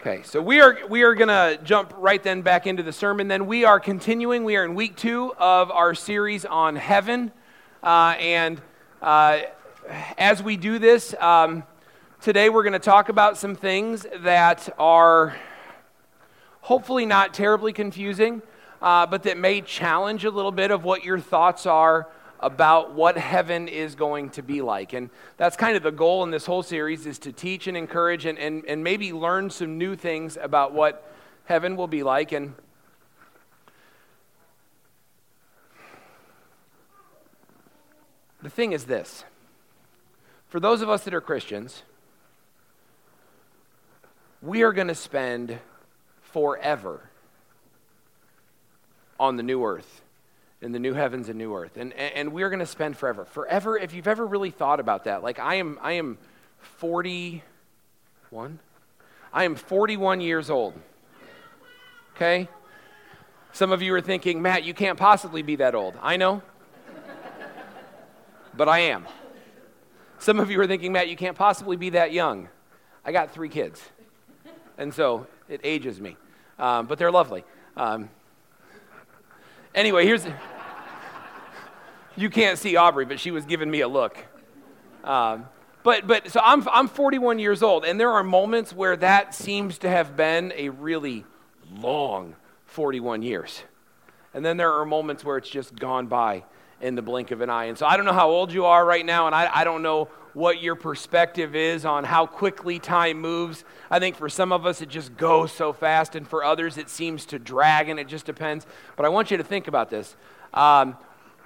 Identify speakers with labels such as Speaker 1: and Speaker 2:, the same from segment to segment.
Speaker 1: Okay, so we are we are gonna jump right then back into the sermon. Then we are continuing. We are in week two of our series on heaven, uh, and uh, as we do this um, today, we're going to talk about some things that are hopefully not terribly confusing, uh, but that may challenge a little bit of what your thoughts are about what heaven is going to be like. And that's kind of the goal in this whole series is to teach and encourage and, and, and maybe learn some new things about what heaven will be like. And the thing is this for those of us that are Christians, we are going to spend forever on the new earth in the new heavens and new earth. And, and we're going to spend forever. Forever, if you've ever really thought about that, like I am, I am 41. I am 41 years old. Okay? Some of you are thinking, Matt, you can't possibly be that old. I know. but I am. Some of you are thinking, Matt, you can't possibly be that young. I got three kids. And so it ages me. Um, but they're lovely. Um, Anyway, here's. You can't see Aubrey, but she was giving me a look. Um, but, but so I'm, I'm 41 years old, and there are moments where that seems to have been a really long 41 years. And then there are moments where it's just gone by in the blink of an eye. And so I don't know how old you are right now, and I, I don't know what your perspective is on how quickly time moves. I think for some of us it just goes so fast, and for others it seems to drag, and it just depends. But I want you to think about this. Um,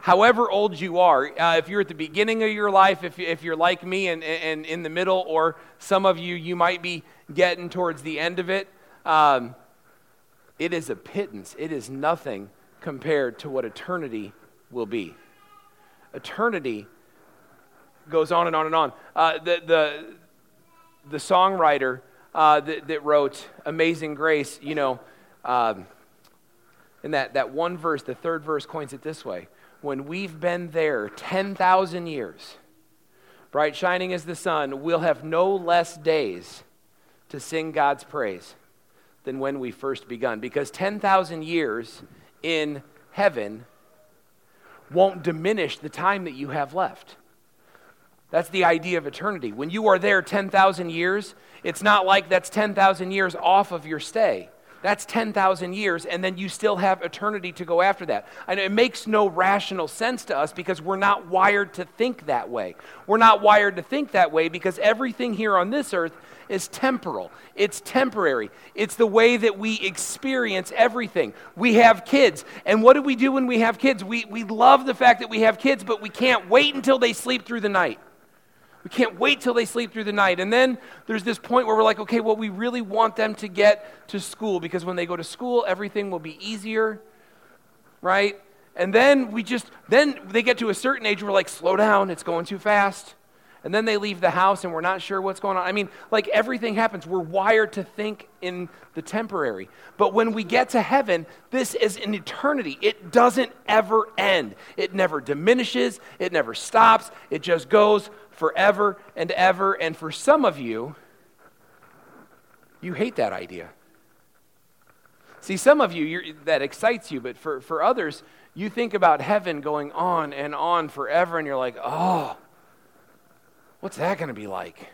Speaker 1: however old you are, uh, if you're at the beginning of your life, if, if you're like me and, and in the middle, or some of you, you might be getting towards the end of it, um, it is a pittance. It is nothing compared to what eternity will be. Eternity goes on and on and on. Uh, the, the, the songwriter uh, that, that, wrote Amazing Grace, you know, um, in that, that one verse, the third verse coins it this way When we've been there 10,000 years, bright shining as the sun, we'll have no less days to sing God's praise than when we first begun. Because 10,000 years in heaven won't diminish the time that you have left. That's the idea of eternity. When you are there 10,000 years, it's not like that's 10,000 years off of your stay. That's 10,000 years, and then you still have eternity to go after that. And it makes no rational sense to us because we're not wired to think that way. We're not wired to think that way because everything here on this earth is temporal, it's temporary. It's the way that we experience everything. We have kids, and what do we do when we have kids? We, we love the fact that we have kids, but we can't wait until they sleep through the night. We can't wait till they sleep through the night. And then there's this point where we're like, okay, well, we really want them to get to school because when they go to school, everything will be easier, right? And then we just, then they get to a certain age, we're like, slow down, it's going too fast. And then they leave the house and we're not sure what's going on. I mean, like everything happens. We're wired to think in the temporary. But when we get to heaven, this is an eternity. It doesn't ever end, it never diminishes, it never stops, it just goes forever and ever. And for some of you, you hate that idea. See, some of you, that excites you, but for, for others, you think about heaven going on and on forever, and you're like, oh, what's that going to be like?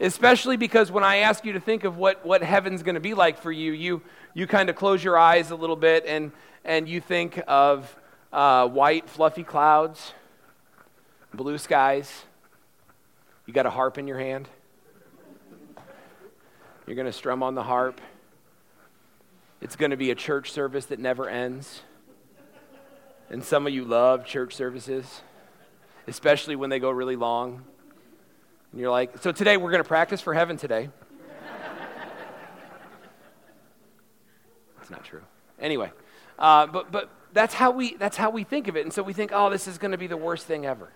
Speaker 1: Especially because when I ask you to think of what, what heaven's going to be like for you, you, you kind of close your eyes a little bit and, and you think of uh, white, fluffy clouds blue skies. You got a harp in your hand. You're going to strum on the harp. It's going to be a church service that never ends. And some of you love church services, especially when they go really long. And you're like, so today we're going to practice for heaven today. That's not true. Anyway, uh, but, but that's, how we, that's how we think of it. And so we think, oh, this is going to be the worst thing ever.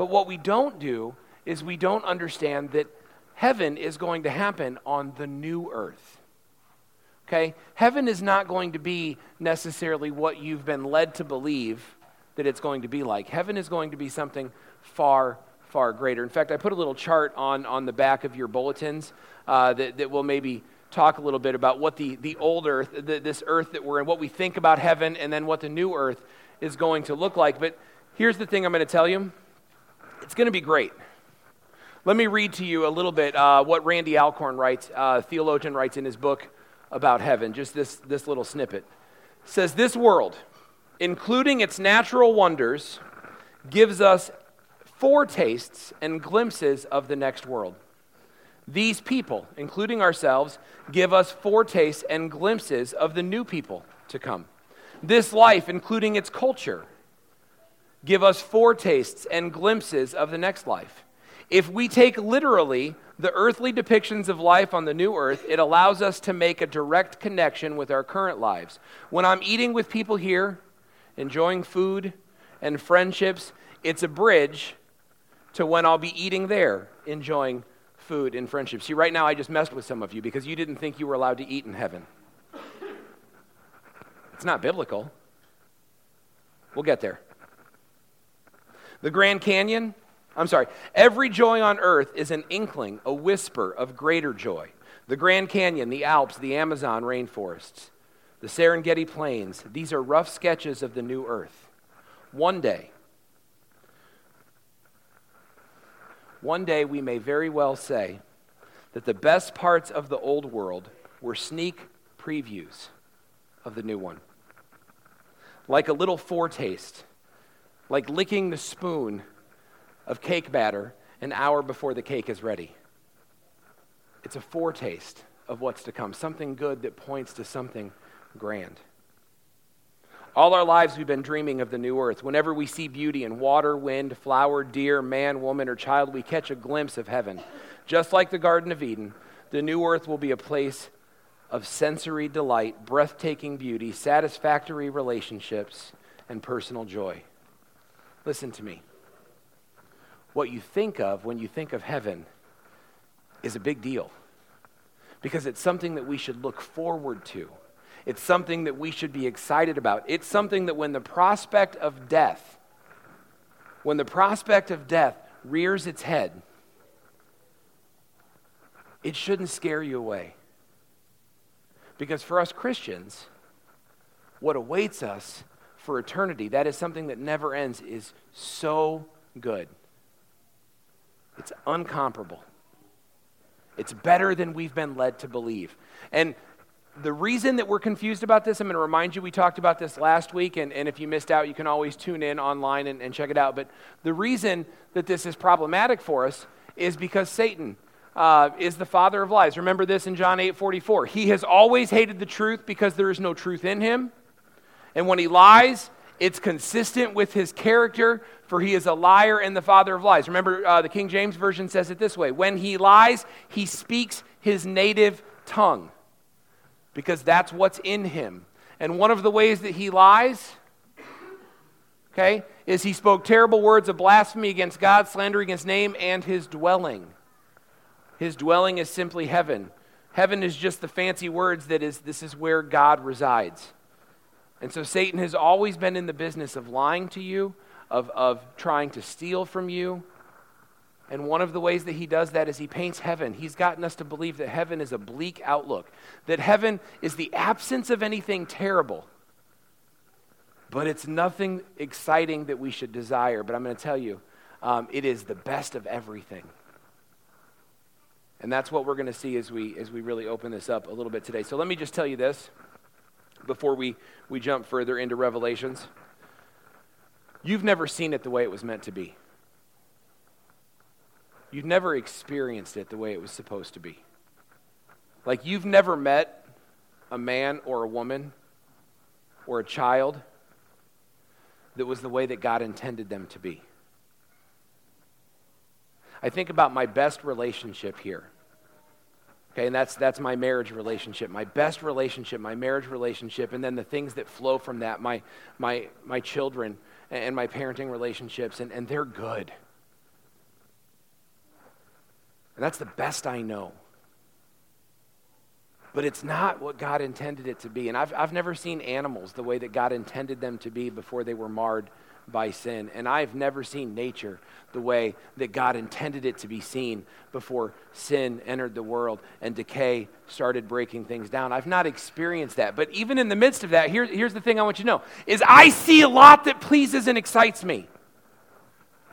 Speaker 1: But what we don't do is we don't understand that heaven is going to happen on the new earth. Okay? Heaven is not going to be necessarily what you've been led to believe that it's going to be like. Heaven is going to be something far, far greater. In fact, I put a little chart on, on the back of your bulletins uh, that, that will maybe talk a little bit about what the, the old earth, the, this earth that we're in, what we think about heaven, and then what the new earth is going to look like. But here's the thing I'm going to tell you it's going to be great. Let me read to you a little bit uh, what Randy Alcorn writes, uh, theologian writes in his book about heaven, just this, this little snippet. Says, This world, including its natural wonders, gives us foretastes and glimpses of the next world. These people, including ourselves, give us foretastes and glimpses of the new people to come. This life, including its culture, give us foretastes and glimpses of the next life. If we take literally the earthly depictions of life on the new earth, it allows us to make a direct connection with our current lives. When I'm eating with people here, enjoying food and friendships, it's a bridge to when I'll be eating there, enjoying food and friendship. See, right now I just messed with some of you because you didn't think you were allowed to eat in heaven. It's not biblical. We'll get there. The Grand Canyon, I'm sorry, every joy on earth is an inkling, a whisper of greater joy. The Grand Canyon, the Alps, the Amazon rainforests, the Serengeti Plains, these are rough sketches of the new earth. One day, one day we may very well say that the best parts of the old world were sneak previews of the new one. Like a little foretaste, like licking the spoon of cake batter an hour before the cake is ready. It's a foretaste of what's to come, something good that points to something grand. All our lives, we've been dreaming of the new earth. Whenever we see beauty in water, wind, flower, deer, man, woman, or child, we catch a glimpse of heaven. Just like the Garden of Eden, the new earth will be a place of sensory delight, breathtaking beauty, satisfactory relationships, and personal joy. Listen to me. What you think of when you think of heaven is a big deal because it's something that we should look forward to. It's something that we should be excited about. It's something that when the prospect of death, when the prospect of death rears its head, it shouldn't scare you away. Because for us Christians, what awaits us for eternity, that is something that never ends, is so good. It's uncomparable. It's better than we've been led to believe. And the reason that we're confused about this, I'm going to remind you, we talked about this last week, and, and if you missed out, you can always tune in online and, and check it out. But the reason that this is problematic for us is because Satan uh, is the father of lies. Remember this in John 8 44. He has always hated the truth because there is no truth in him. And when he lies, it's consistent with his character, for he is a liar and the father of lies. Remember, uh, the King James Version says it this way When he lies, he speaks his native tongue because that's what's in him. And one of the ways that he lies, okay, is he spoke terrible words of blasphemy against God, slander against name, and his dwelling. His dwelling is simply heaven. Heaven is just the fancy words that is this is where God resides. And so Satan has always been in the business of lying to you, of, of trying to steal from you, and one of the ways that he does that is he paints heaven. He's gotten us to believe that heaven is a bleak outlook, that heaven is the absence of anything terrible. But it's nothing exciting that we should desire. But I'm going to tell you, um, it is the best of everything. And that's what we're going to see as we, as we really open this up a little bit today. So let me just tell you this before we, we jump further into Revelations. You've never seen it the way it was meant to be. You've never experienced it the way it was supposed to be. Like you've never met a man or a woman or a child that was the way that God intended them to be. I think about my best relationship here. Okay, and that's, that's my marriage relationship, my best relationship, my marriage relationship, and then the things that flow from that, my, my, my children and my parenting relationships, and, and they're good. And that's the best I know. But it's not what God intended it to be. And I've, I've never seen animals the way that God intended them to be before they were marred by sin. And I've never seen nature the way that God intended it to be seen before sin entered the world and decay started breaking things down. I've not experienced that. But even in the midst of that, here, here's the thing I want you to know is I see a lot that pleases and excites me.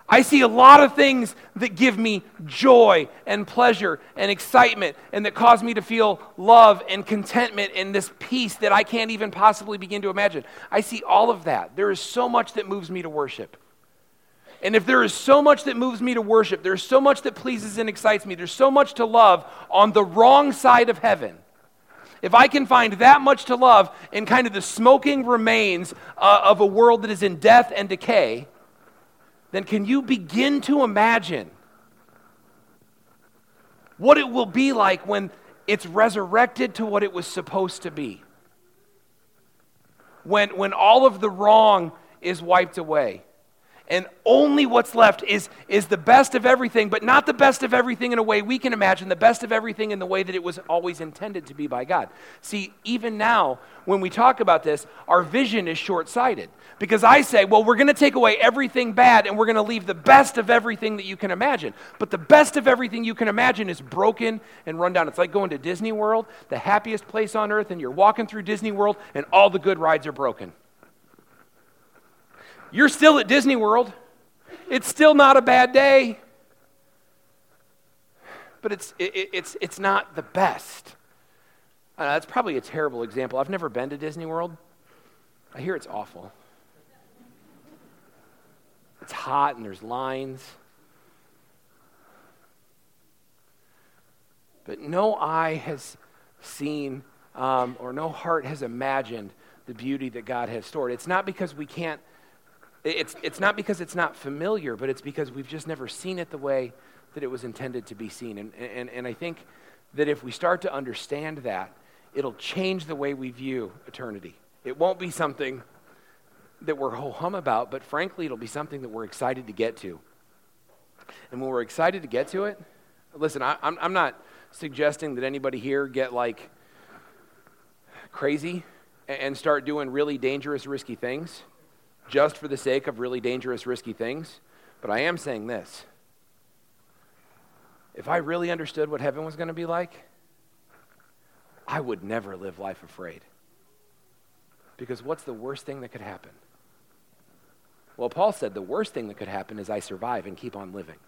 Speaker 1: I see a lot of things that give me joy and pleasure and excitement and that cause me to feel love and contentment and this peace that I can't even possibly begin to imagine. I see all of that. There is so much that moves me to worship. And if there is so much that moves me to worship, there's so much that pleases and excites me, there's so much to love on the wrong side of heaven. If I can find that much to love in kind of the smoking remains uh, of a world that is in death and decay, then can you begin to imagine what it will be like when it's resurrected to what it was supposed to be? When, when all of the wrong is wiped away and only what's left is, is the best of everything, but not the best of everything in a way we can imagine, the best of everything in the way that it was always intended to be by God. See, even now, when we talk about this, our vision is short sighted. Because I say, well, we're going to take away everything bad and we're going to leave the best of everything that you can imagine. But the best of everything you can imagine is broken and run down. It's like going to Disney World, the happiest place on earth, and you're walking through Disney World and all the good rides are broken. You're still at Disney World. It's still not a bad day. But it's, it, it's, it's not the best. Uh, that's probably a terrible example. I've never been to Disney World. I hear it's awful. It's hot and there's lines. But no eye has seen um, or no heart has imagined the beauty that God has stored. It's not because we can't it's, it's not because it's not familiar, but it's because we've just never seen it the way that it was intended to be seen. And, and, and I think that if we start to understand that, it'll change the way we view eternity. It won't be something that we're ho hum about, but frankly, it'll be something that we're excited to get to. And when we're excited to get to it, listen, I, I'm, I'm not suggesting that anybody here get like crazy and start doing really dangerous, risky things just for the sake of really dangerous, risky things. But I am saying this if I really understood what heaven was going to be like, I would never live life afraid. Because what's the worst thing that could happen? Well, Paul said the worst thing that could happen is I survive and keep on living.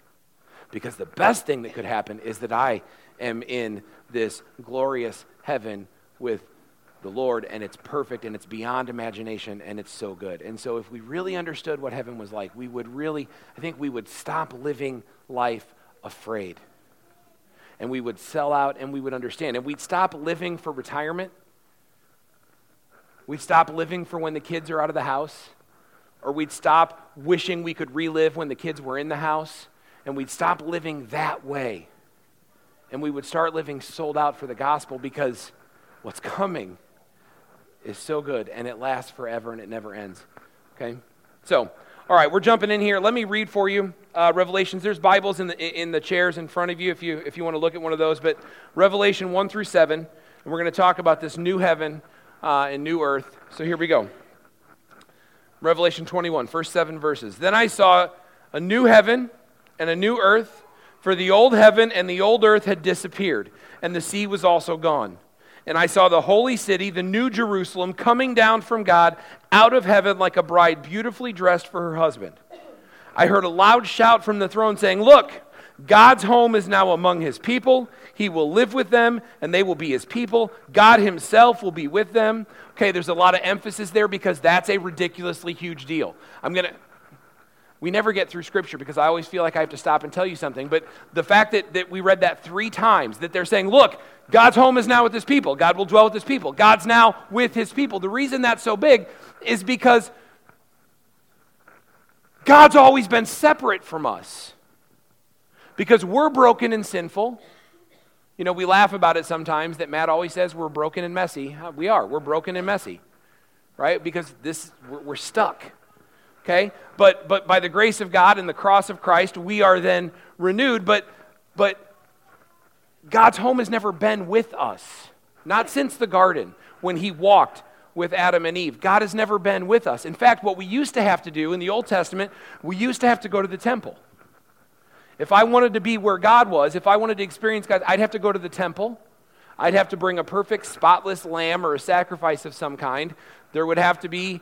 Speaker 1: Because the best thing that could happen is that I am in this glorious heaven with the Lord, and it's perfect and it's beyond imagination and it's so good. And so, if we really understood what heaven was like, we would really, I think we would stop living life afraid. And we would sell out and we would understand. And we'd stop living for retirement. We'd stop living for when the kids are out of the house. Or we'd stop wishing we could relive when the kids were in the house. And we'd stop living that way. And we would start living sold out for the gospel because what's coming is so good and it lasts forever and it never ends. Okay? So, all right, we're jumping in here. Let me read for you uh, Revelations. There's Bibles in the, in the chairs in front of you if, you if you want to look at one of those. But Revelation 1 through 7, and we're going to talk about this new heaven uh, and new earth. So here we go. Revelation 21, first seven verses. Then I saw a new heaven and a new earth, for the old heaven and the old earth had disappeared, and the sea was also gone and I saw the holy city, the new Jerusalem, coming down from God out of heaven like a bride beautifully dressed for her husband. I heard a loud shout from the throne saying, Look, God's home is now among his people. He will live with them, and they will be his people. God himself will be with them. Okay, there's a lot of emphasis there because that's a ridiculously huge deal. I'm going to we never get through Scripture because I always feel like I have to stop and tell you something. But the fact that, that we read that three times, that they're saying, look, God's home is now with his people. God will dwell with his people. God's now with his people. The reason that's so big is because God's always been separate from us. Because we're broken and sinful. You know, we laugh about it sometimes that Matt always says we're broken and messy. Uh, we are. We're broken and messy, right? Because this, we're, we're stuck okay? But, but by the grace of God and the cross of Christ, we are then renewed. But, but God's home has never been with us, not since the garden when He walked with Adam and Eve. God has never been with us. In fact, what we used to have to do in the Old Testament, we used to have to go to the temple. If I wanted to be where God was, if I wanted to experience God, I'd have to go to the temple. I'd have to bring a perfect, spotless lamb or a sacrifice of some kind. There would have to be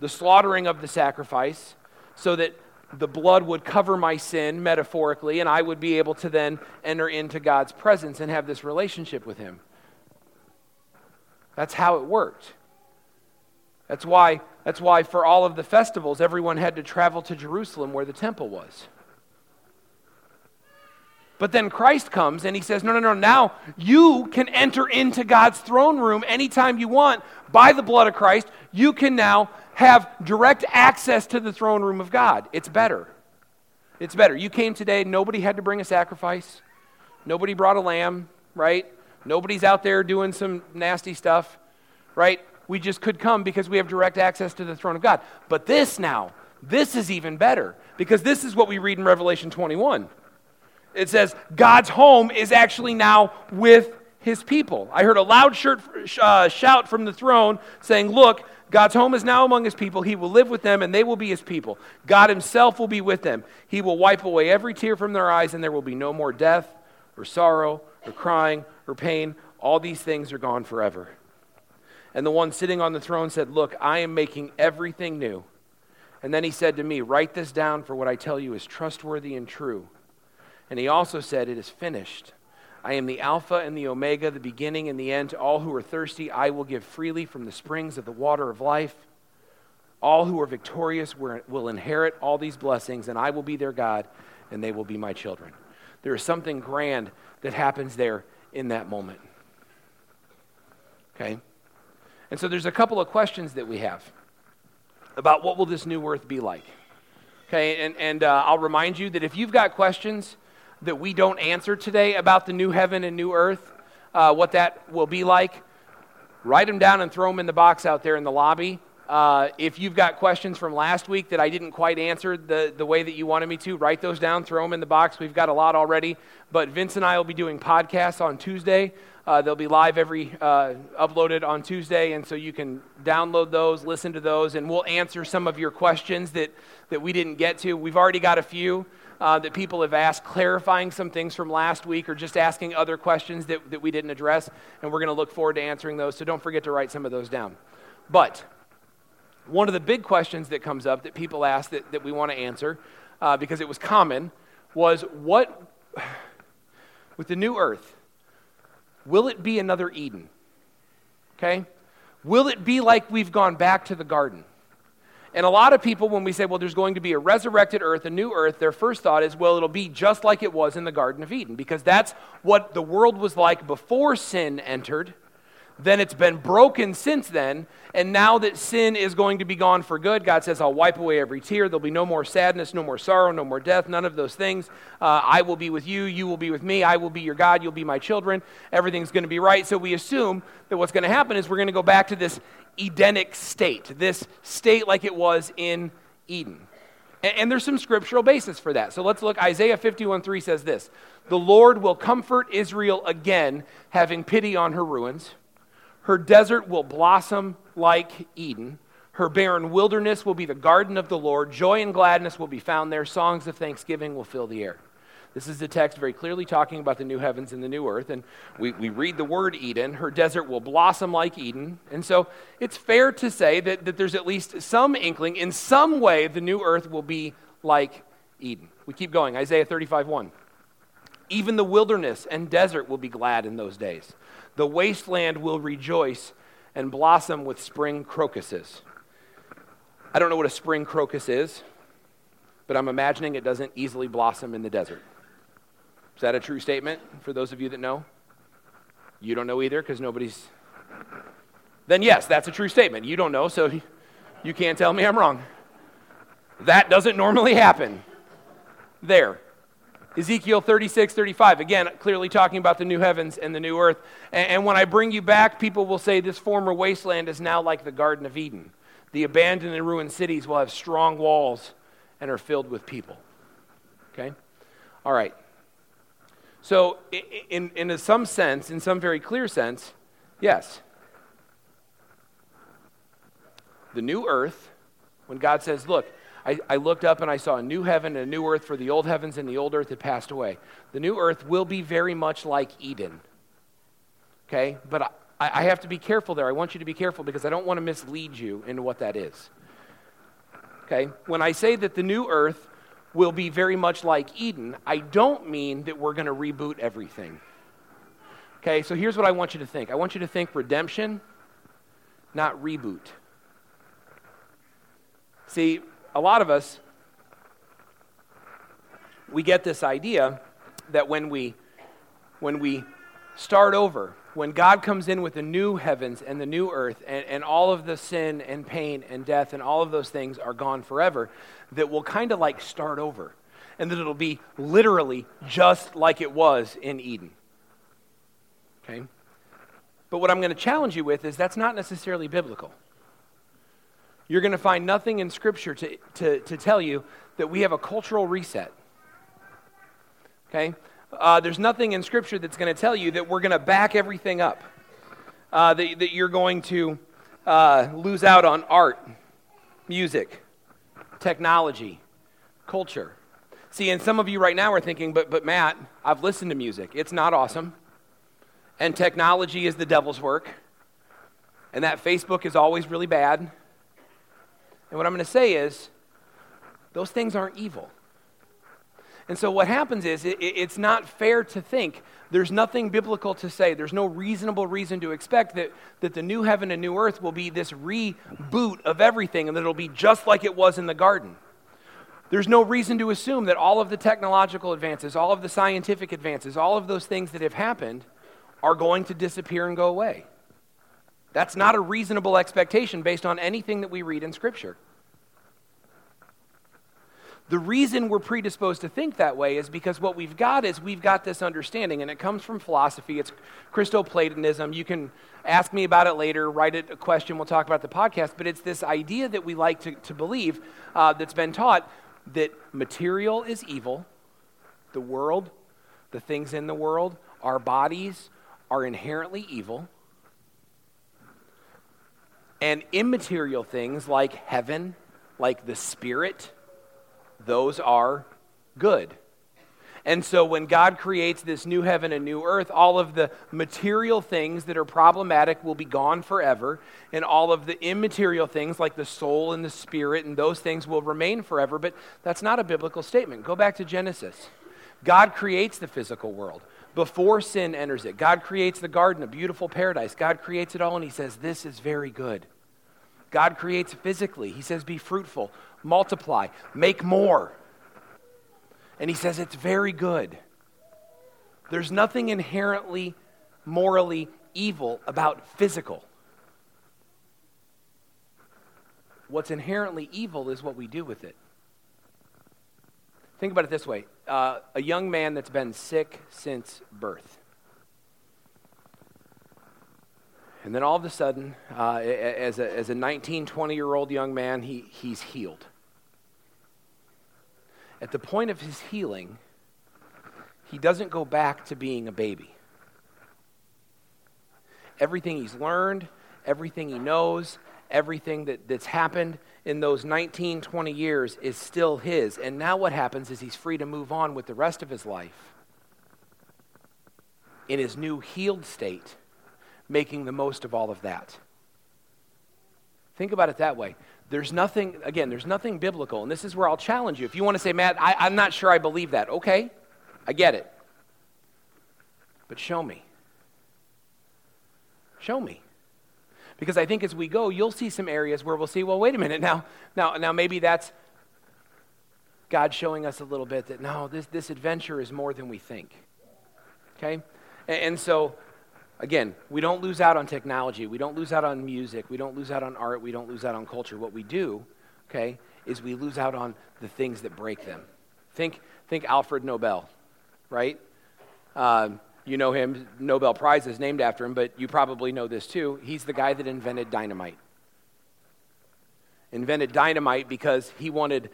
Speaker 1: the slaughtering of the sacrifice so that the blood would cover my sin metaphorically, and I would be able to then enter into God's presence and have this relationship with Him. That's how it worked. That's why, that's why for all of the festivals, everyone had to travel to Jerusalem where the temple was. But then Christ comes and he says, No, no, no, now you can enter into God's throne room anytime you want by the blood of Christ. You can now have direct access to the throne room of God. It's better. It's better. You came today, nobody had to bring a sacrifice, nobody brought a lamb, right? Nobody's out there doing some nasty stuff, right? We just could come because we have direct access to the throne of God. But this now, this is even better because this is what we read in Revelation 21 it says God's home is actually now with his people. I heard a loud shirt, uh, shout from the throne saying, Look, God's home is now among his people. He will live with them, and they will be his people. God himself will be with them. He will wipe away every tear from their eyes, and there will be no more death, or sorrow, or crying, or pain. All these things are gone forever. And the one sitting on the throne said, Look, I am making everything new. And then he said to me, Write this down, for what I tell you is trustworthy and true. And he also said, It is finished. I am the Alpha and the Omega, the beginning and the end. To all who are thirsty, I will give freely from the springs of the water of life. All who are victorious will inherit all these blessings, and I will be their God, and they will be my children. There is something grand that happens there in that moment. Okay? And so there's a couple of questions that we have about what will this new earth be like. Okay, and, and uh, I'll remind you that if you've got questions, that we don't answer today about the new heaven and new earth, uh, what that will be like, write them down and throw them in the box out there in the lobby. Uh, if you've got questions from last week that I didn't quite answer the, the way that you wanted me to, write those down, throw them in the box. We've got a lot already. But Vince and I will be doing podcasts on Tuesday. Uh, they'll be live every, uh, uploaded on Tuesday, and so you can download those, listen to those, and we'll answer some of your questions that, that we didn't get to. We've already got a few uh, that people have asked, clarifying some things from last week or just asking other questions that, that we didn't address, and we're going to look forward to answering those. So don't forget to write some of those down. But one of the big questions that comes up that people ask that, that we want to answer, uh, because it was common, was what, with the new earth, will it be another Eden? Okay? Will it be like we've gone back to the garden? And a lot of people, when we say, well, there's going to be a resurrected earth, a new earth, their first thought is, well, it'll be just like it was in the Garden of Eden, because that's what the world was like before sin entered. Then it's been broken since then. And now that sin is going to be gone for good, God says, I'll wipe away every tear. There'll be no more sadness, no more sorrow, no more death, none of those things. Uh, I will be with you. You will be with me. I will be your God. You'll be my children. Everything's going to be right. So we assume that what's going to happen is we're going to go back to this Edenic state, this state like it was in Eden. And, and there's some scriptural basis for that. So let's look. Isaiah 51 3 says this The Lord will comfort Israel again, having pity on her ruins. Her desert will blossom like Eden. Her barren wilderness will be the garden of the Lord. Joy and gladness will be found there. Songs of thanksgiving will fill the air. This is the text very clearly talking about the new heavens and the new earth. And we, we read the word Eden. Her desert will blossom like Eden. And so it's fair to say that, that there's at least some inkling, in some way, the new earth will be like Eden. We keep going. Isaiah 35 1. Even the wilderness and desert will be glad in those days. The wasteland will rejoice and blossom with spring crocuses. I don't know what a spring crocus is, but I'm imagining it doesn't easily blossom in the desert. Is that a true statement for those of you that know? You don't know either because nobody's. Then, yes, that's a true statement. You don't know, so you can't tell me I'm wrong. That doesn't normally happen. There. Ezekiel 36, 35, again, clearly talking about the new heavens and the new earth. And, when I bring you back, people will say this former wasteland is now like the Garden of Eden. The abandoned and ruined cities will have strong walls and are filled with people. Okay? All right. So, in, in some sense, in some very clear sense, yes. the new earth, when God says, Look, I, I, looked up and I saw a new heaven and a new earth, for the old heavens and the old earth had passed away. The new earth will be very much like Eden. Okay? But I, I have to be careful there. I want you to be careful because I don't want to mislead you into what that is. Okay? When I say that the new earth will be very much like Eden, I don't mean that we're going to reboot everything. Okay? So here's what I want you to think I want you to think redemption, not reboot. See, a lot of us, we get this idea that when we, when we start over, when God comes in with the new heavens and the new earth, and, and all of the sin and pain and death and all of those things are gone forever, that we'll kind of like start over. And that it'll be literally just like it was in Eden. Okay? But what I'm going to challenge you with is that's not necessarily biblical. You're going to find nothing in Scripture to, to, to tell you that we have a cultural reset. Okay? Uh, there's nothing in Scripture that's going to tell you that we're going to back everything up, uh, that, that you're going to uh, lose out on art, music, technology, culture. See, and some of you right now are thinking, but, but Matt, I've listened to music. It's not awesome. And technology is the devil's work. And that Facebook is always really bad. And what I'm going to say is, those things aren't evil. And so what happens is it, it's not fair to think, there's nothing biblical to say, there's no reasonable reason to expect that, that the new heaven and new earth will be this reboot of everything and that it'll be just like it was in the garden. There's no reason to assume that all of the technological advances, all of the scientific advances, all of those things that have happened are going to disappear and go away. That's not a reasonable expectation based on anything that we read in Scripture. The reason we're predisposed to think that way is because what we've got is we've got this understanding, and it comes from philosophy. It's Christoplatonism. You can ask me about it later, write it a question, we'll talk about the podcast. But it's this idea that we like to, to believe uh, that's been taught that material is evil, the world, the things in the world, our bodies are inherently evil, and immaterial things like heaven, like the spirit, those are good. And so when God creates this new heaven and new earth, all of the material things that are problematic will be gone forever, and all of the immaterial things like the soul and the spirit and those things will remain forever. But that's not a biblical statement. Go back to Genesis. God creates the physical world before sin enters it. God creates the garden, a beautiful paradise. God creates it all, and He says, This is very good. God creates physically. He says, Be fruitful, multiply, make more. And he says it's very good. There's nothing inherently morally evil about physical. What's inherently evil is what we do with it. Think about it this way uh, a young man that's been sick since birth. And then all of a sudden, uh, as, a, as a 19, 20 year old young man, he, he's healed. At the point of his healing, he doesn't go back to being a baby. Everything he's learned, everything he knows, everything that, that's happened in those 19, 20 years is still his. And now what happens is he's free to move on with the rest of his life in his new healed state making the most of all of that. Think about it that way. There's nothing, again, there's nothing biblical, and this is where I'll challenge you. If you want to say, Matt, I, I'm not sure I believe that, okay, I get it. But show me. Show me. Because I think as we go, you'll see some areas where we'll see, well, wait a minute, now, now, now maybe that's God showing us a little bit that no, this, this adventure is more than we think. Okay? And, and so Again, we don't lose out on technology. We don't lose out on music. We don't lose out on art. We don't lose out on culture. What we do, okay, is we lose out on the things that break them. Think, think Alfred Nobel, right? Um, you know him, Nobel Prize is named after him, but you probably know this too. He's the guy that invented dynamite. Invented dynamite because he wanted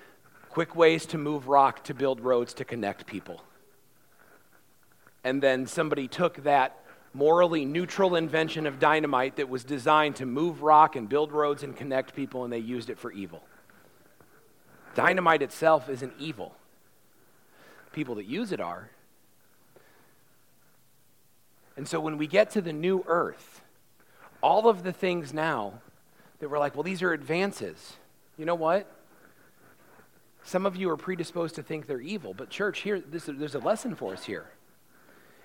Speaker 1: quick ways to move rock to build roads to connect people. And then somebody took that morally neutral invention of dynamite that was designed to move rock and build roads and connect people, and they used it for evil. Dynamite itself isn't evil. People that use it are. And so when we get to the new earth, all of the things now that we're like, well, these are advances. You know what? Some of you are predisposed to think they're evil, but church, here, this, there's a lesson for us here.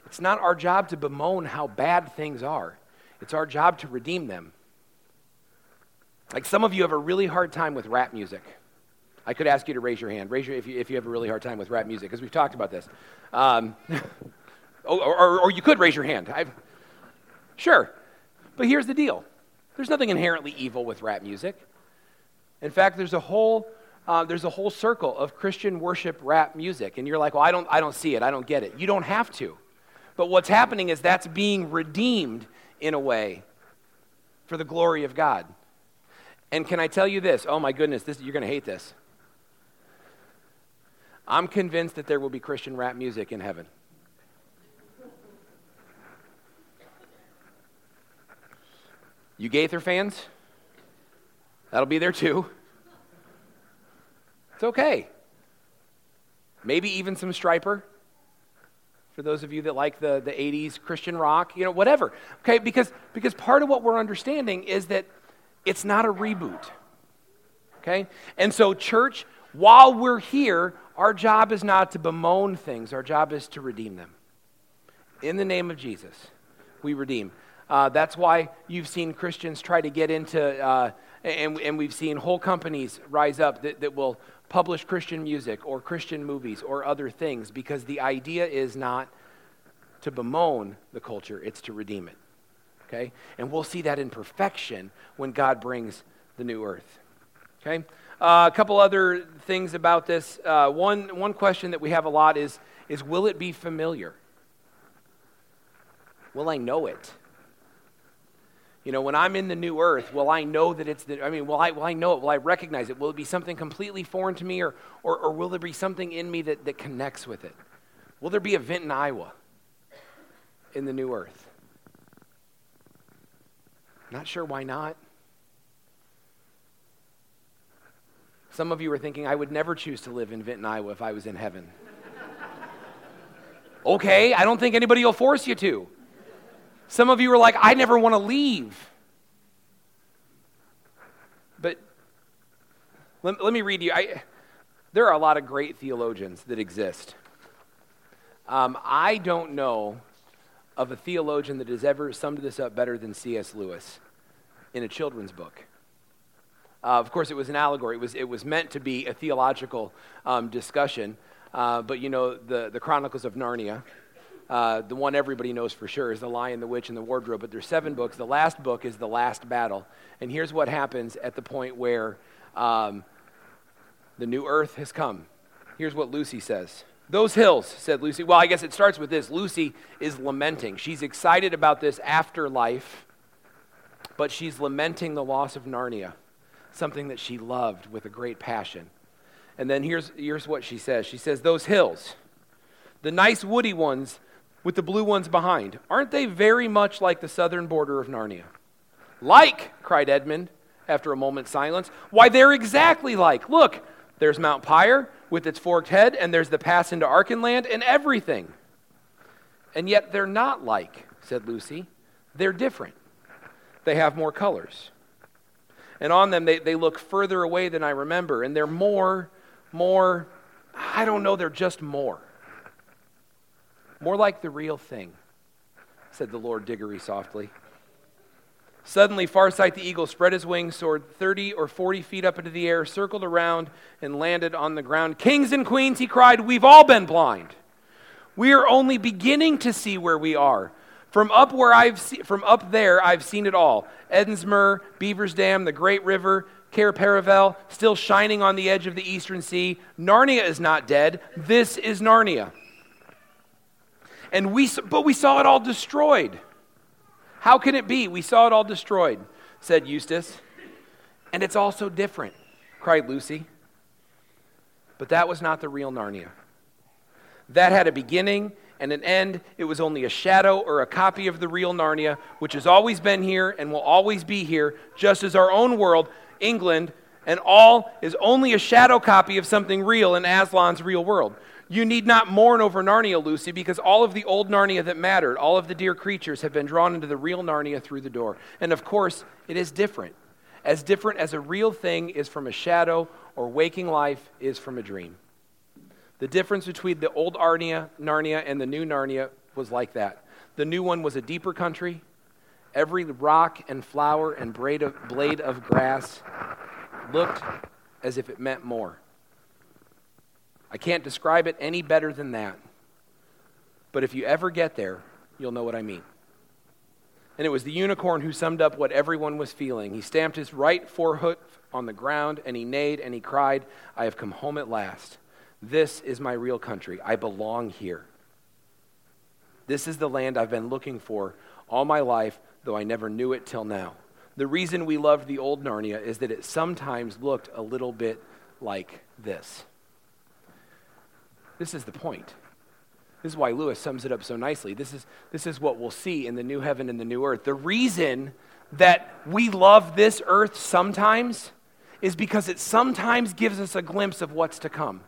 Speaker 1: It's not our job to bemoan how bad things are, it's our job to redeem them. Like some of you have a really hard time with rap music. I could ask you to raise your hand. Raise your if you, if you have a really hard time with rap music, because we've talked about this. Um, or, or, or, you could raise your hand. I've, sure. But here's the deal there's nothing inherently evil with rap music. In fact, there's a whole uh, there's a whole circle of Christian worship rap music, and you're like, well, I don't, I don't see it, I don't get it. You don't have to. But what's happening is that's being redeemed in a way for the glory of God. And can I tell you this? Oh my goodness, this, you're going to hate this. I'm convinced that there will be Christian rap music in heaven. You Gaither fans? That'll be there too. It's okay. Maybe even some Stryper for those of you that like the, the 80s Christian rock, you know, whatever. Okay, because, because part of what we're understanding is that it's not a reboot. Okay? And so, church, while we're here, our job is not to bemoan things, our job is to redeem them. In the name of Jesus, we redeem. Uh, that's why you've seen Christians try to get into, uh, and, and we've seen whole companies rise up that, that will publish Christian music or Christian movies or other things because the idea is not to bemoan the culture, it's to redeem it. Okay? And we'll see that in perfection when God brings the new earth. Okay? Uh, a couple other things about this. Uh, one, one question that we have a lot is, is will it be familiar? Will I know it? You know, when I'm in the new earth, will I know that it's the, I mean, will I, will I know it? Will I recognize it? Will it be something completely foreign to me or, or, or will there be something in me that, that connects with it? Will there be a Vinton, Iowa in the new earth? Not sure why not. Some of you are thinking, I would never choose to live in Vinton, Iowa if I was in heaven. okay, I don't think anybody will force you to. Some of you are like, I never want to leave. But let, let me read you. I, there are a lot of great theologians that exist. Um, I don't know of a theologian that has ever summed this up better than C.S. Lewis in a children's book. Uh, of course, it was an allegory. It was, it was meant to be a theological um, discussion. Uh, but you know, the, the Chronicles of Narnia, uh, the one everybody knows for sure is The Lion, the Witch, and the Wardrobe. But there's seven books. The last book is The Last Battle. And here's what happens at the point where um, the new earth has come. Here's what Lucy says. Those hills, said Lucy. Well, I guess it starts with this. Lucy is lamenting. She's excited about this afterlife, but she's lamenting the loss of Narnia, something that she loved with a great passion. And then here's, here's what she says She says, Those hills, the nice woody ones with the blue ones behind. Aren't they very much like the southern border of Narnia? Like, cried Edmund after a moment's silence. Why, they're exactly like. Look, there's Mount Pire with its forked head, and there's the pass into Archenland and everything. And yet they're not like, said Lucy. They're different. They have more colors. And on them, they, they look further away than I remember, and they're more, more, I don't know, they're just more. More like the real thing, said the Lord Digory softly. Suddenly, Farsight the eagle spread his wings, soared 30 or 40 feet up into the air, circled around, and landed on the ground. Kings and queens, he cried, we've all been blind. We are only beginning to see where we are. From up where I've se- from up there, I've seen it all. Ettinsmuir, Beaver's Dam, the Great River, Cair Paravel, still shining on the edge of the eastern sea. Narnia is not dead. This is Narnia. And we, but we saw it all destroyed. How can it be? We saw it all destroyed, said Eustace. And it's all so different, cried Lucy. But that was not the real Narnia. That had a beginning and an end, it was only a shadow or a copy of the real Narnia, which has always been here and will always be here, just as our own world, England, and all is only a shadow copy of something real in Aslan's real world. You need not mourn over Narnia, Lucy, because all of the old Narnia that mattered, all of the dear creatures have been drawn into the real Narnia through the door. And of course, it is different. As different as a real thing is from a shadow or waking life is from a dream. The difference between the old Narnia, Narnia and the new Narnia was like that. The new one was a deeper country. Every rock and flower and blade of, blade of grass looked as if it meant more. I can't describe it any better than that. But if you ever get there, you'll know what I mean. And it was the unicorn who summed up what everyone was feeling. He stamped his right forefoot on the ground and he neighed and he cried, I have come home at last. This is my real country. I belong here. This is the land I've been looking for all my life, though I never knew it till now. The reason we loved the old Narnia is that it sometimes looked a little bit like this. This is the point. This is why Lewis sums it up so nicely. This is, this is what we'll see in the new heaven and the new earth. The reason that we love this earth sometimes is because it sometimes gives us a glimpse of what's to come.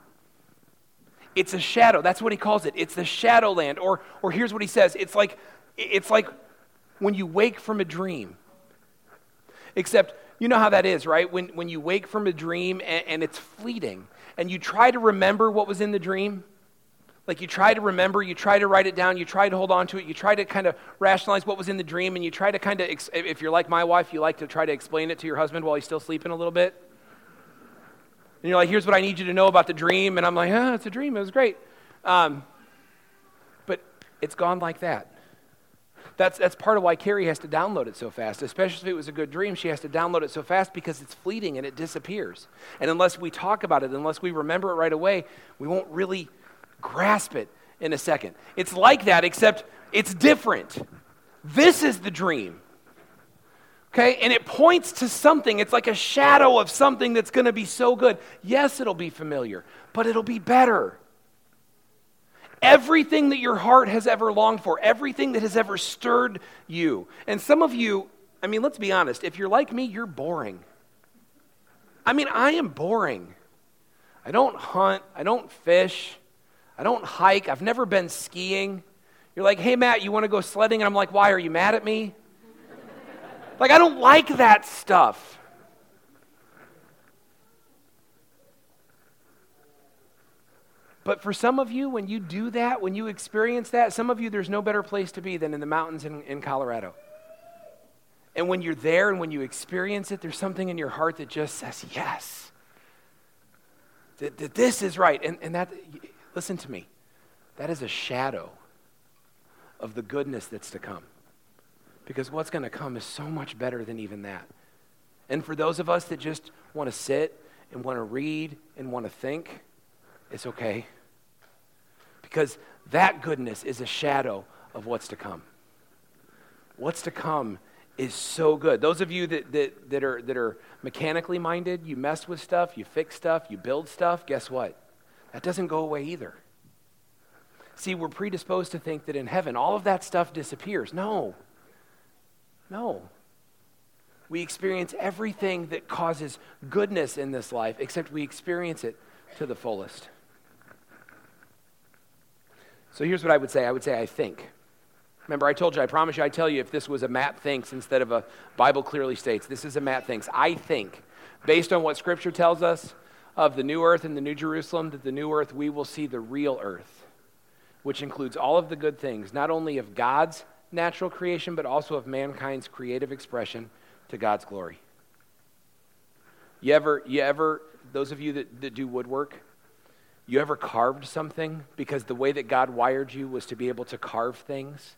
Speaker 1: It's a shadow. That's what he calls it. It's the shadowland. Or, or here's what he says it's like, it's like when you wake from a dream. Except, you know how that is, right? When, when you wake from a dream and, and it's fleeting and you try to remember what was in the dream, like you try to remember, you try to write it down, you try to hold on to it, you try to kind of rationalize what was in the dream, and you try to kind of, if you're like my wife, you like to try to explain it to your husband while he's still sleeping a little bit. And you're like, here's what I need you to know about the dream. And I'm like, ah, it's a dream. It was great. Um, but it's gone like that. That's, that's part of why Carrie has to download it so fast, especially if it was a good dream. She has to download it so fast because it's fleeting and it disappears. And unless we talk about it, unless we remember it right away, we won't really grasp it in a second. It's like that, except it's different. This is the dream. Okay? And it points to something. It's like a shadow of something that's going to be so good. Yes, it'll be familiar, but it'll be better. Everything that your heart has ever longed for, everything that has ever stirred you. And some of you, I mean, let's be honest, if you're like me, you're boring. I mean, I am boring. I don't hunt, I don't fish, I don't hike, I've never been skiing. You're like, hey, Matt, you want to go sledding? And I'm like, why? Are you mad at me? like, I don't like that stuff. But for some of you, when you do that, when you experience that, some of you, there's no better place to be than in the mountains in, in Colorado. And when you're there and when you experience it, there's something in your heart that just says, yes, that, that this is right. And, and that, listen to me, that is a shadow of the goodness that's to come. Because what's going to come is so much better than even that. And for those of us that just want to sit and want to read and want to think, it's okay because that goodness is a shadow of what's to come. What's to come is so good. Those of you that, that, that, are, that are mechanically minded, you mess with stuff, you fix stuff, you build stuff, guess what? That doesn't go away either. See, we're predisposed to think that in heaven all of that stuff disappears. No. No. We experience everything that causes goodness in this life, except we experience it to the fullest. So here's what I would say I would say, I think. Remember, I told you, I promise you, I tell you if this was a Matt thinks instead of a Bible clearly states. This is a Matt thinks. I think, based on what Scripture tells us of the new earth and the new Jerusalem, that the new earth we will see the real earth, which includes all of the good things, not only of God's natural creation, but also of mankind's creative expression to God's glory. You ever, you ever, those of you that, that do woodwork, you ever carved something because the way that God wired you was to be able to carve things?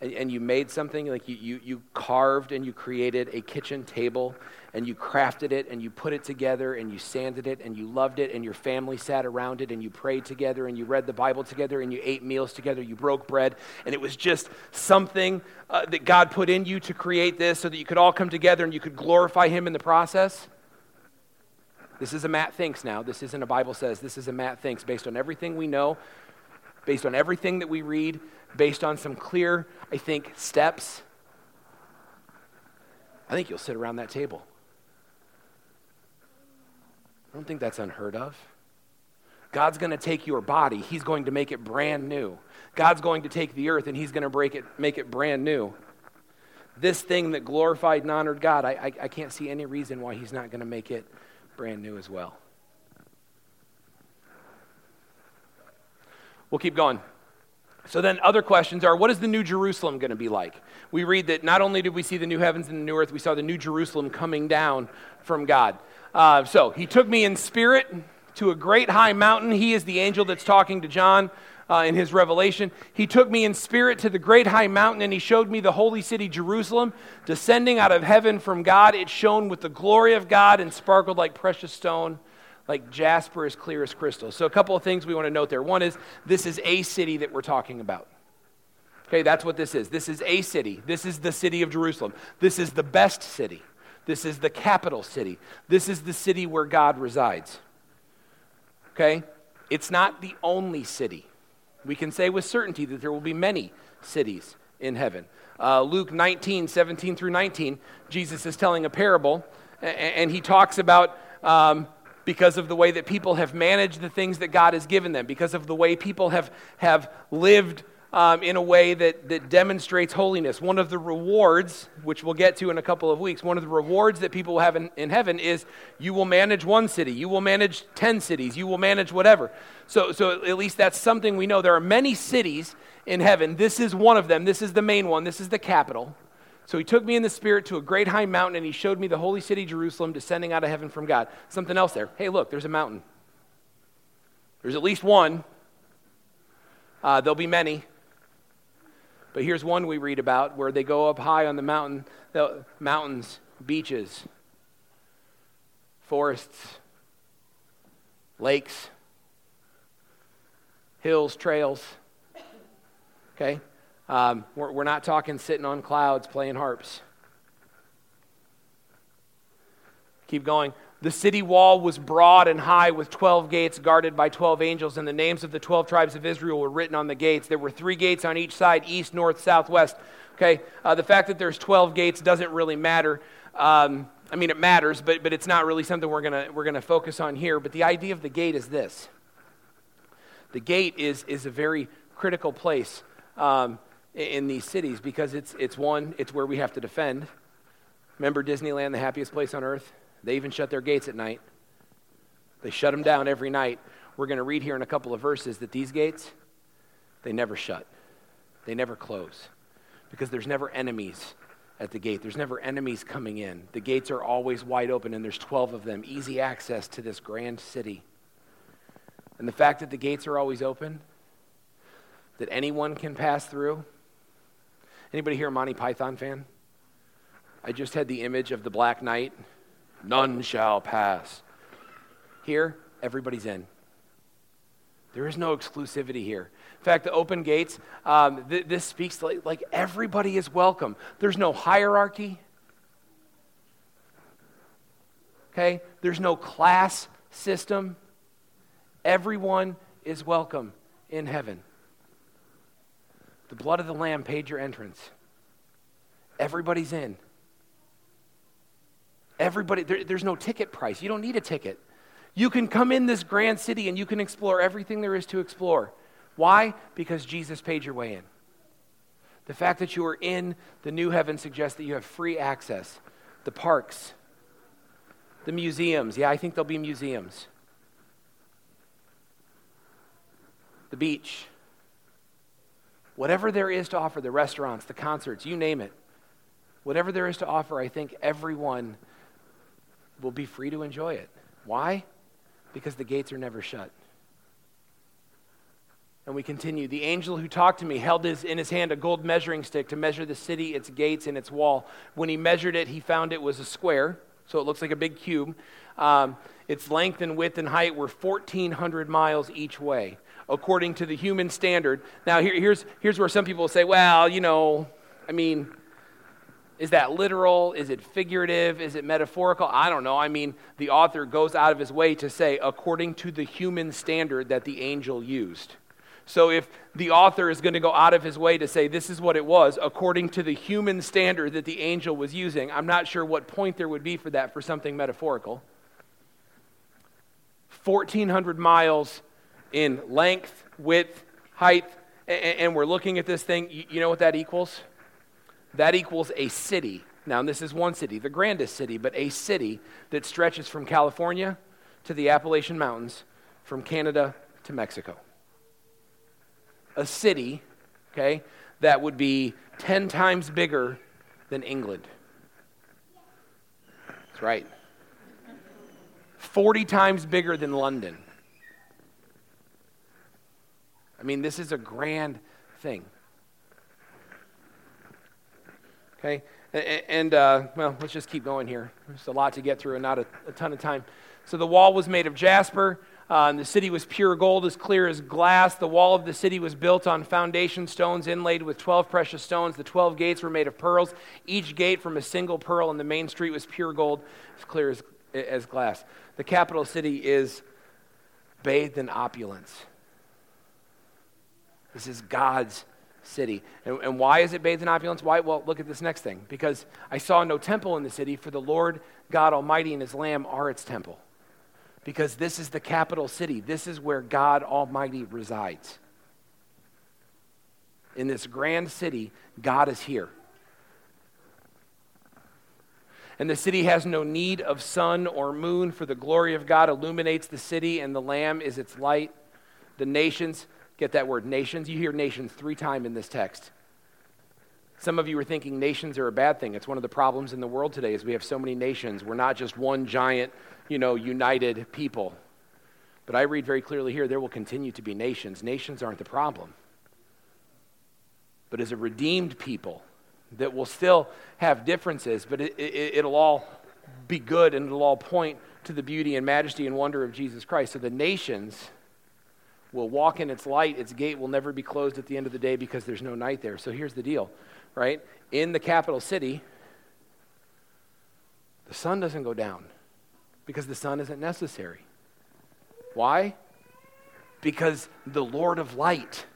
Speaker 1: And, and you made something, like you, you, you carved and you created a kitchen table and you crafted it and you put it together and you sanded it and you loved it and your family sat around it and you prayed together and you read the Bible together and you ate meals together, you broke bread, and it was just something uh, that God put in you to create this so that you could all come together and you could glorify Him in the process. This is a Matt Thinks now. This isn't a Bible says. This is a Matt Thinks based on everything we know based on everything that we read, based on some clear, I think, steps, I think you'll sit around that table. I don't think that's unheard of. God's going to take your body, He's going to make it brand new. God's going to take the earth and He's going to break it, make it brand new. This thing that glorified and honored God, I, I, I can't see any reason why He's not going to make it brand new as well. We'll keep going. So then, other questions are what is the New Jerusalem going to be like? We read that not only did we see the new heavens and the new earth, we saw the New Jerusalem coming down from God. Uh, so, he took me in spirit to a great high mountain. He is the angel that's talking to John uh, in his revelation. He took me in spirit to the great high mountain, and he showed me the holy city, Jerusalem, descending out of heaven from God. It shone with the glory of God and sparkled like precious stone like jasper as clear as crystal. So, a couple of things we want to note there. One is this is a city that we're talking about. Okay, that's what this is. This is a city. This is the city of Jerusalem. This is the best city. This is the capital city. This is the city where God resides. Okay? It's not the only city. We can say with certainty that there will be many cities in heaven. Uh, Luke 19, 17 through 19, Jesus is telling a parable, and he talks about um, because of the way that people have managed the things that God has given them, because of the way people have, have lived um, in a way that, that demonstrates holiness. One of the rewards, which we'll get to in a couple of weeks, one of the rewards that people will have in, in heaven is you will manage one city, you will manage 10 cities, you will manage whatever. So, so at least that's something we know. There are many cities in heaven. This is one of them. This is the main one. This is the capital. So he took me in the spirit to a great high mountain and he showed me the holy city Jerusalem descending out of heaven from God. Something else there. Hey, look, there's a mountain. There's at least one. Uh, there'll be many. But here's one we read about where they go up high on the mountain, the mountains, beaches, forests, lakes, hills, trails. Okay? Um, we're, we're not talking sitting on clouds playing harps. Keep going. The city wall was broad and high with 12 gates guarded by 12 angels, and the names of the 12 tribes of Israel were written on the gates. There were three gates on each side east, north, south, west. Okay, uh, the fact that there's 12 gates doesn't really matter. Um, I mean, it matters, but, but it's not really something we're going we're gonna focus on here. But the idea of the gate is this the gate is, is a very critical place. Um, in these cities because it's, it's one, it's where we have to defend. Remember Disneyland, the happiest place on earth? They even shut their gates at night. They shut them down every night. We're going to read here in a couple of verses that these gates, they never shut, they never close because there's never enemies at the gate. There's never enemies coming in. The gates are always wide open, and there's 12 of them, easy access to this grand city. And the fact that the gates are always open, that anyone can pass through, Anybody here a Monty Python fan? I just had the image of the Black Knight. None shall pass. Here, everybody's in. There is no exclusivity here. In fact, the open gates, um, th- this speaks like, like everybody is welcome. There's no hierarchy. Okay? There's no class system. Everyone is welcome in heaven. The blood of the Lamb paid your entrance. Everybody's in. Everybody, there, there's no ticket price. You don't need a ticket. You can come in this grand city and you can explore everything there is to explore. Why? Because Jesus paid your way in. The fact that you are in the new heaven suggests that you have free access. The parks, the museums. Yeah, I think there'll be museums. The beach. Whatever there is to offer, the restaurants, the concerts, you name it, whatever there is to offer, I think everyone will be free to enjoy it. Why? Because the gates are never shut. And we continue. The angel who talked to me held his, in his hand a gold measuring stick to measure the city, its gates, and its wall. When he measured it, he found it was a square, so it looks like a big cube. Um, its length and width and height were 1,400 miles each way according to the human standard. Now, here, here's, here's where some people say, well, you know, I mean, is that literal? Is it figurative? Is it metaphorical? I don't know. I mean, the author goes out of his way to say, according to the human standard that the angel used. So if the author is going to go out of his way to say this is what it was, according to the human standard that the angel was using, I'm not sure what point there would be for that for something metaphorical. 1,400 miles in length, width, height, and we're looking at this thing. You know what that equals? That equals a city. Now, this is one city, the grandest city, but a city that stretches from California to the Appalachian Mountains, from Canada to Mexico. A city, okay, that would be 10 times bigger than England. That's right. 40 times bigger than London. I mean, this is a grand thing. Okay? And, uh, well, let's just keep going here. There's a lot to get through and not a, a ton of time. So the wall was made of jasper. Uh, and the city was pure gold, as clear as glass. The wall of the city was built on foundation stones inlaid with 12 precious stones. The 12 gates were made of pearls, each gate from a single pearl, and the main street was pure gold, as clear as, as glass. The capital city is bathed in opulence. This is God's city. And, and, why is it bathed in opulence? Why? Well, look at this next thing. Because I saw no temple in the city, for the Lord God Almighty and his Lamb are its temple. Because this is the capital city. This is where God Almighty resides. In this grand city, God is here. And the city has no need of sun or moon, for the glory of God illuminates the city, and the Lamb is its light. The nations Get that word, nations. You hear nations three times in this text. Some of you are thinking nations are a bad thing. It's one of the problems in the world today is we have so many nations. We're not just one giant, you know, united people. But I read very clearly here there will continue to be nations. Nations aren't the problem. But as a redeemed people that will still have differences, but it, it, it'll all be good and it'll all point to the beauty and majesty and wonder of Jesus Christ. So the nations will walk in its light. Its gate will never be closed at the end of the day because there's no night there. So here's the deal, right? In the capital city, the sun doesn't go down because the sun isn't necessary. Why? Because the Lord of light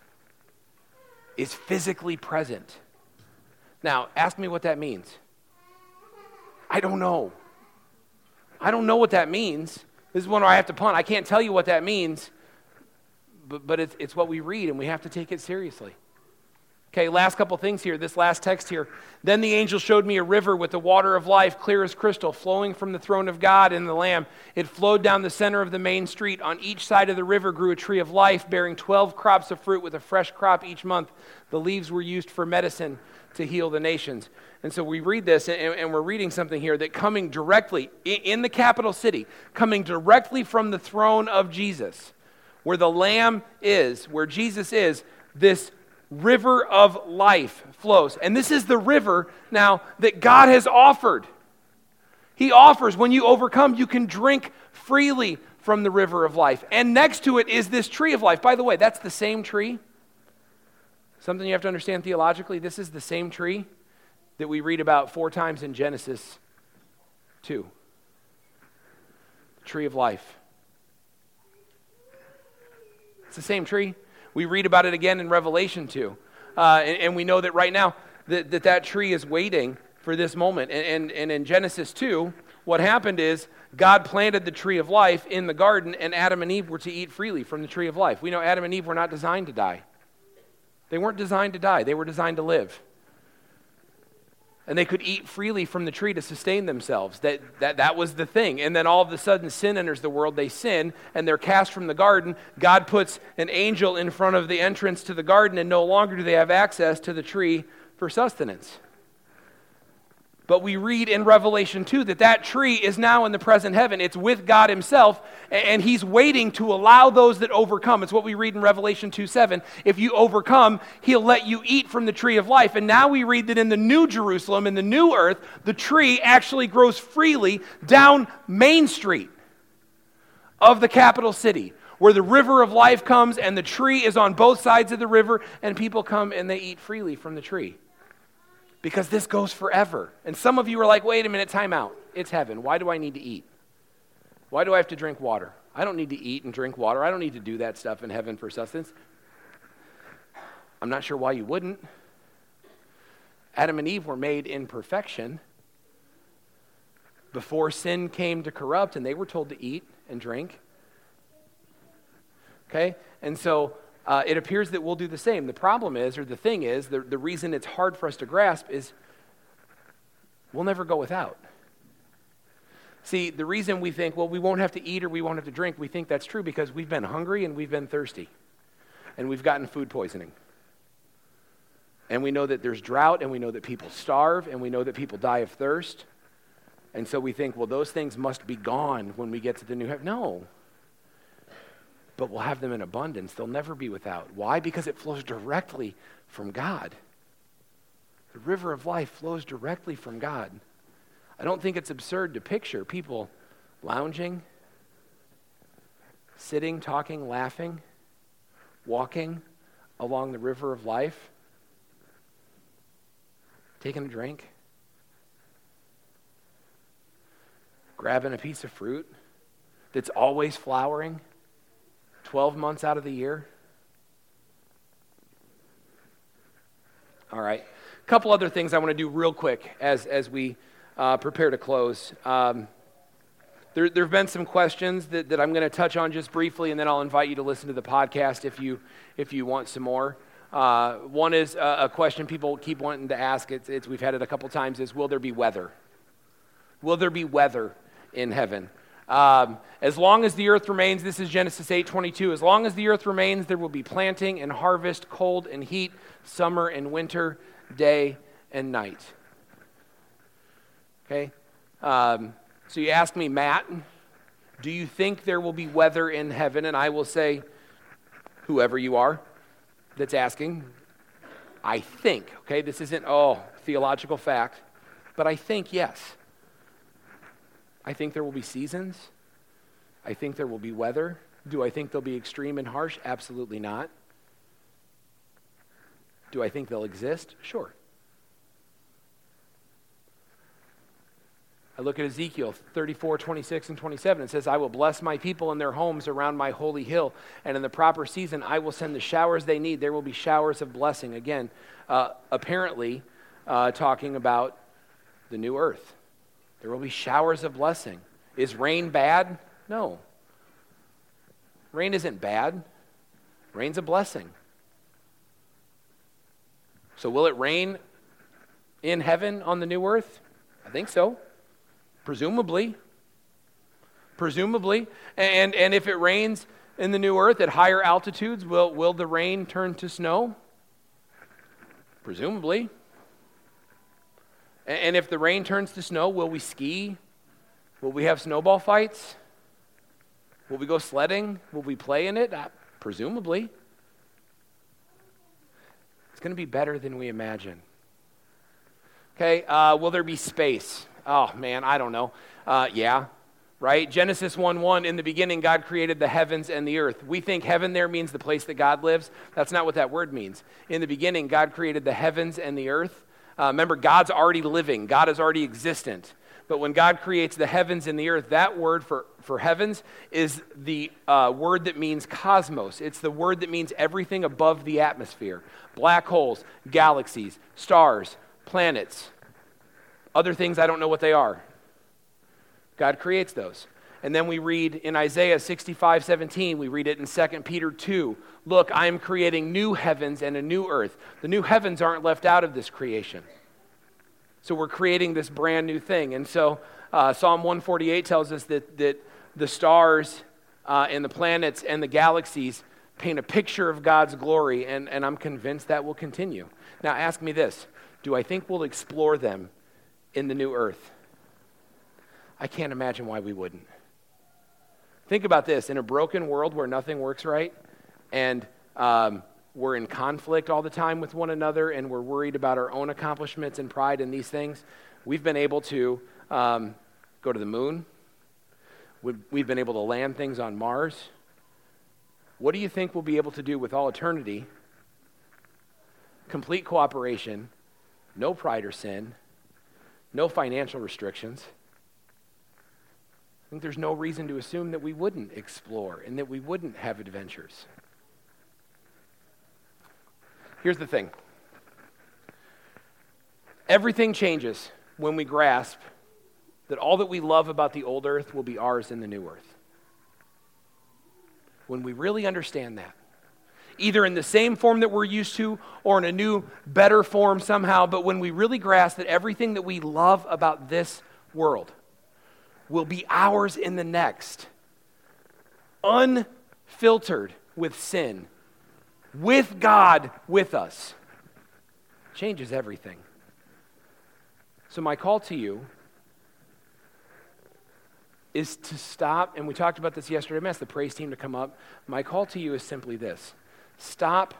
Speaker 1: is physically present. Now, ask me what that means. I don't know. I don't know what that means. This is one where I have to punt. I can't tell you what that means but, but it's, it's what we read, and we have to take it seriously. Okay, last couple things here. This last text here. Then the angel showed me a river with the water of life, clear as crystal, flowing from the throne of God and the Lamb. It flowed down the center of the main street. On each side of the river grew a tree of life, bearing 12 crops of fruit with a fresh crop each month. The leaves were used for medicine to heal the nations. And so we read this, and, and we're reading something here that coming directly in the capital city, coming directly from the throne of Jesus where the Lamb is, where Jesus is, this river of life flows. And this is the river now that God has offered. He offers when you overcome, you can drink freely from the river of life. And next to it is this tree of life. By the way, that's the same tree. Something you have to understand theologically this is the same tree that we read about four times in Genesis 2. The tree of life. It's the same tree. We read about it again in Revelation 2. Uh, and, and, we know that right now that, that that tree is waiting for this moment. And, and, and in Genesis 2, what happened is God planted the tree of life in the garden, and Adam and Eve were to eat freely from the tree of life. We know Adam and Eve were not designed to die. They weren't designed to die, they were designed to live and they could eat freely from the tree to sustain themselves. That, that, that was the thing. And then all of a sudden, sin enters the world. They sin, and they're cast from the garden. God puts an angel in front of the entrance to the garden, and no longer do they have access to the tree for sustenance. But we read in Revelation 2 that that tree is now in the present heaven. It's with God Himself, and He's waiting to allow those that overcome. It's what we read in Revelation 2 7. If you overcome, He'll let you eat from the tree of life. And now we read that in the new Jerusalem, in the new earth, the tree actually grows freely down Main Street of the capital city, where the river of life comes, and the tree is on both sides of the river, and people come and they eat freely from the tree because this goes forever. And some of you are like, wait a minute, time out. It's heaven. Why do I need to eat? Why do I have to drink water? I don't need to eat and drink water. I don't need to do that stuff in heaven for sustenance. I'm not sure why you wouldn't. Adam and Eve were made in perfection before sin came to corrupt, and they were told to eat and drink. Okay? And so uh, it appears that we'll do the same. The problem is, or the thing is, the, the reason it's hard for us to grasp is we'll never go without. See, the reason we think, well, we won't have to eat or we won't have to drink, we think that's true because we've been hungry and we've been thirsty and we've gotten food poisoning. And we know that there's drought and we know that people starve and we know that people die of thirst. And so we think, well, those things must be gone when we get to the new heaven. No. But we'll have them in abundance. They'll never be without. Why? Because it flows directly from God. The river of life flows directly from God. I don't think it's absurd to picture people lounging, sitting, talking, laughing, walking along the river of life, taking a drink, grabbing a piece of fruit that's always flowering 12 months out of the year. All right. A couple other things I want to do real quick as, as we uh, prepare to close. Um, there, there have been some questions that, that I'm going to touch on just briefly, and then I'll invite you to listen to the podcast if you, if you want some more. Uh, one is a, a, question people keep wanting to ask. It's, it's, we've had it a couple times. Is will there be weather? Will there be weather in heaven? Um, as long as the earth remains, this is Genesis 8:22. As long as the earth remains, there will be planting and harvest, cold and heat, summer and winter, day and night. Okay? Um, so you ask me, Matt, do you think there will be weather in heaven? And I will say, whoever you are that's asking, I think, okay? This isn't, oh, theological fact, but I think yes. I think there will be seasons. I think there will be weather. Do I think they'll be extreme and harsh? Absolutely not. Do I think they'll exist? Sure. I look at Ezekiel 34, 26, and 27. It says, I will bless my people in their homes around my holy hill, and in the proper season I will send the showers they need. There will be showers of blessing. Again, uh, apparently uh, talking about the new earth. There will be showers of blessing. Is rain bad? No. Rain isn't bad, rain's a blessing. So, will it rain in heaven on the new earth? I think so. Presumably. Presumably. And, and if it rains in the new earth at higher altitudes, will, will the rain turn to snow? Presumably. And, if the rain turns to snow, will we ski? Will we have snowball fights? Will we go sledding? Will we play in it? Uh, presumably. It's going to be better than we imagine. Okay, uh, will there be space? Oh, man, I don't know. Uh, yeah, right? Genesis 1 1, in the beginning, God created the heavens and the earth. We think heaven there means the place that God lives. That's not what that word means. In the beginning, God created the heavens and the earth. Uh, remember, God's already living, God is already existent. But when God creates the heavens and the earth, that word for, for heavens is the uh, word that means cosmos. It's the word that means everything above the atmosphere black holes, galaxies, stars, planets, other things, I don't know what they are. God creates those. And then we read in Isaiah 65 17, we read it in 2 Peter 2. Look, I am creating new heavens and a new earth. The new heavens aren't left out of this creation. So we're creating this brand new thing. And so uh, Psalm 148 tells us that, that the stars uh, and the planets and the galaxies paint a picture of God's glory, and, and I'm convinced that will continue. Now, ask me this do I think we'll explore them in the new earth. I can't imagine why we wouldn't. Think about this in a broken world where nothing works right and um, we're in conflict all the time with one another and we're worried about our own accomplishments and pride in these things, we've been able to um, go to the moon. We've, we've been able to land things on Mars. What do you think we'll be able to do with all eternity? Complete cooperation, no pride or sin, no financial restrictions. I think there's no reason to assume that we wouldn't explore and that we wouldn't have adventures. Here's the thing everything changes when we grasp that all that we love about the old earth will be ours in the new earth. When we really understand that, either in the same form that we're used to or in a new, better form somehow, but when we really grasp that everything that we love about this world will be ours in the next, unfiltered with sin, with God with us, changes everything. So, my call to you is to stop, and we talked about this yesterday. I'm asked the praise team to come up. My call to you is simply this stop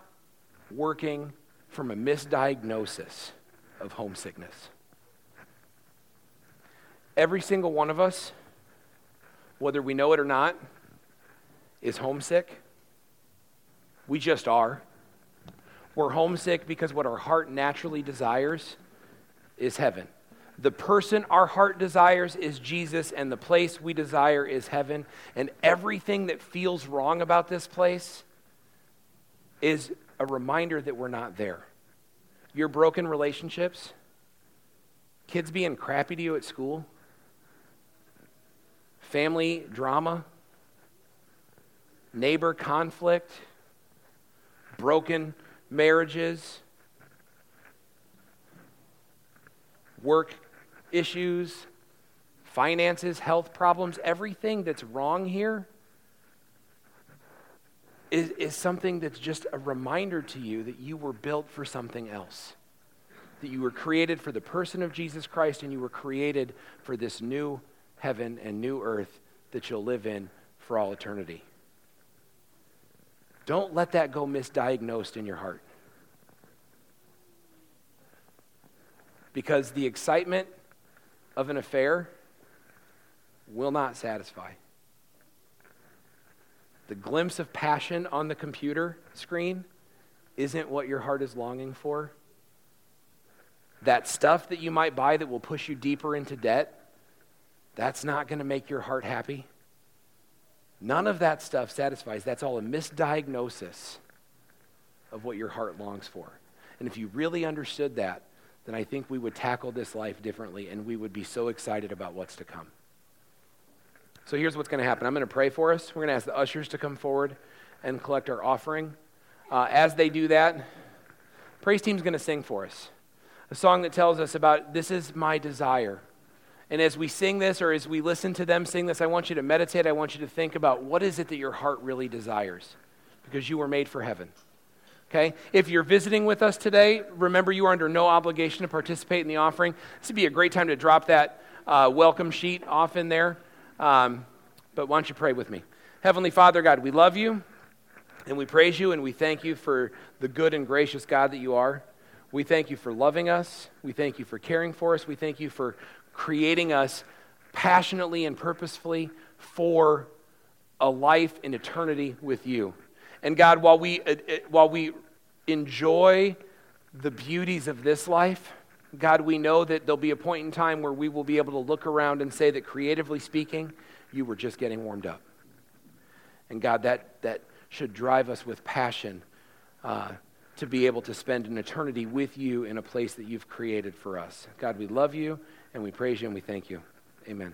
Speaker 1: working from a misdiagnosis of homesickness. Every single one of us, whether we know it or not, is homesick. We just are. We're homesick because what our heart naturally desires is heaven. The person our heart desires is Jesus, and the place we desire is heaven. And everything that feels wrong about this place is a reminder that we're not there. Your broken relationships, kids being crappy to you at school, family drama, neighbor conflict, broken marriages, work issues, finances, health problems, everything that's wrong here is, is something that's just a reminder to you that you were built for something else. That you were created for the person of Jesus Christ and you were created for this new heaven and new earth that you'll live in for all eternity. Don't let that go misdiagnosed in your heart. Because the excitement of an affair will not satisfy. The glimpse of passion on the computer screen isn't what your heart is longing for. That stuff that you might buy that will push you deeper into debt, that's not going to make your heart happy. None of that stuff satisfies. That's all a misdiagnosis of what your heart longs for. And if you really understood that, then I think we would tackle this life differently and we would be so excited about what's to come. So here's what's going to happen I'm going to pray for us. We're going to ask the ushers to come forward and collect our offering. Uh, as they do that, praise team's going to sing for us a song that tells us about this is my desire. And as we sing this or as we listen to them sing this, I want you to meditate. I want you to think about what is it that your heart really desires because you were made for heaven. Okay? If you're visiting with us today, remember you are under no obligation to participate in the offering. This would be a great time to drop that uh, welcome sheet off in there. Um, but why don't you pray with me? Heavenly Father, God, we love you and we praise you and we thank you for the good and gracious God that you are. We thank you for loving us. We thank you for caring for us. We thank you for creating us passionately and purposefully for a life in eternity with you. And God, while we, uh, uh, while we enjoy the beauties of this life, God, we know that there'll be a point in time where we will be able to look around and say that creatively speaking, you were just getting warmed up. And God, that, that should drive us with passion uh, to be able to spend an eternity with you in a place that you've created for us. God, we love you and we praise you and we thank you. Amen.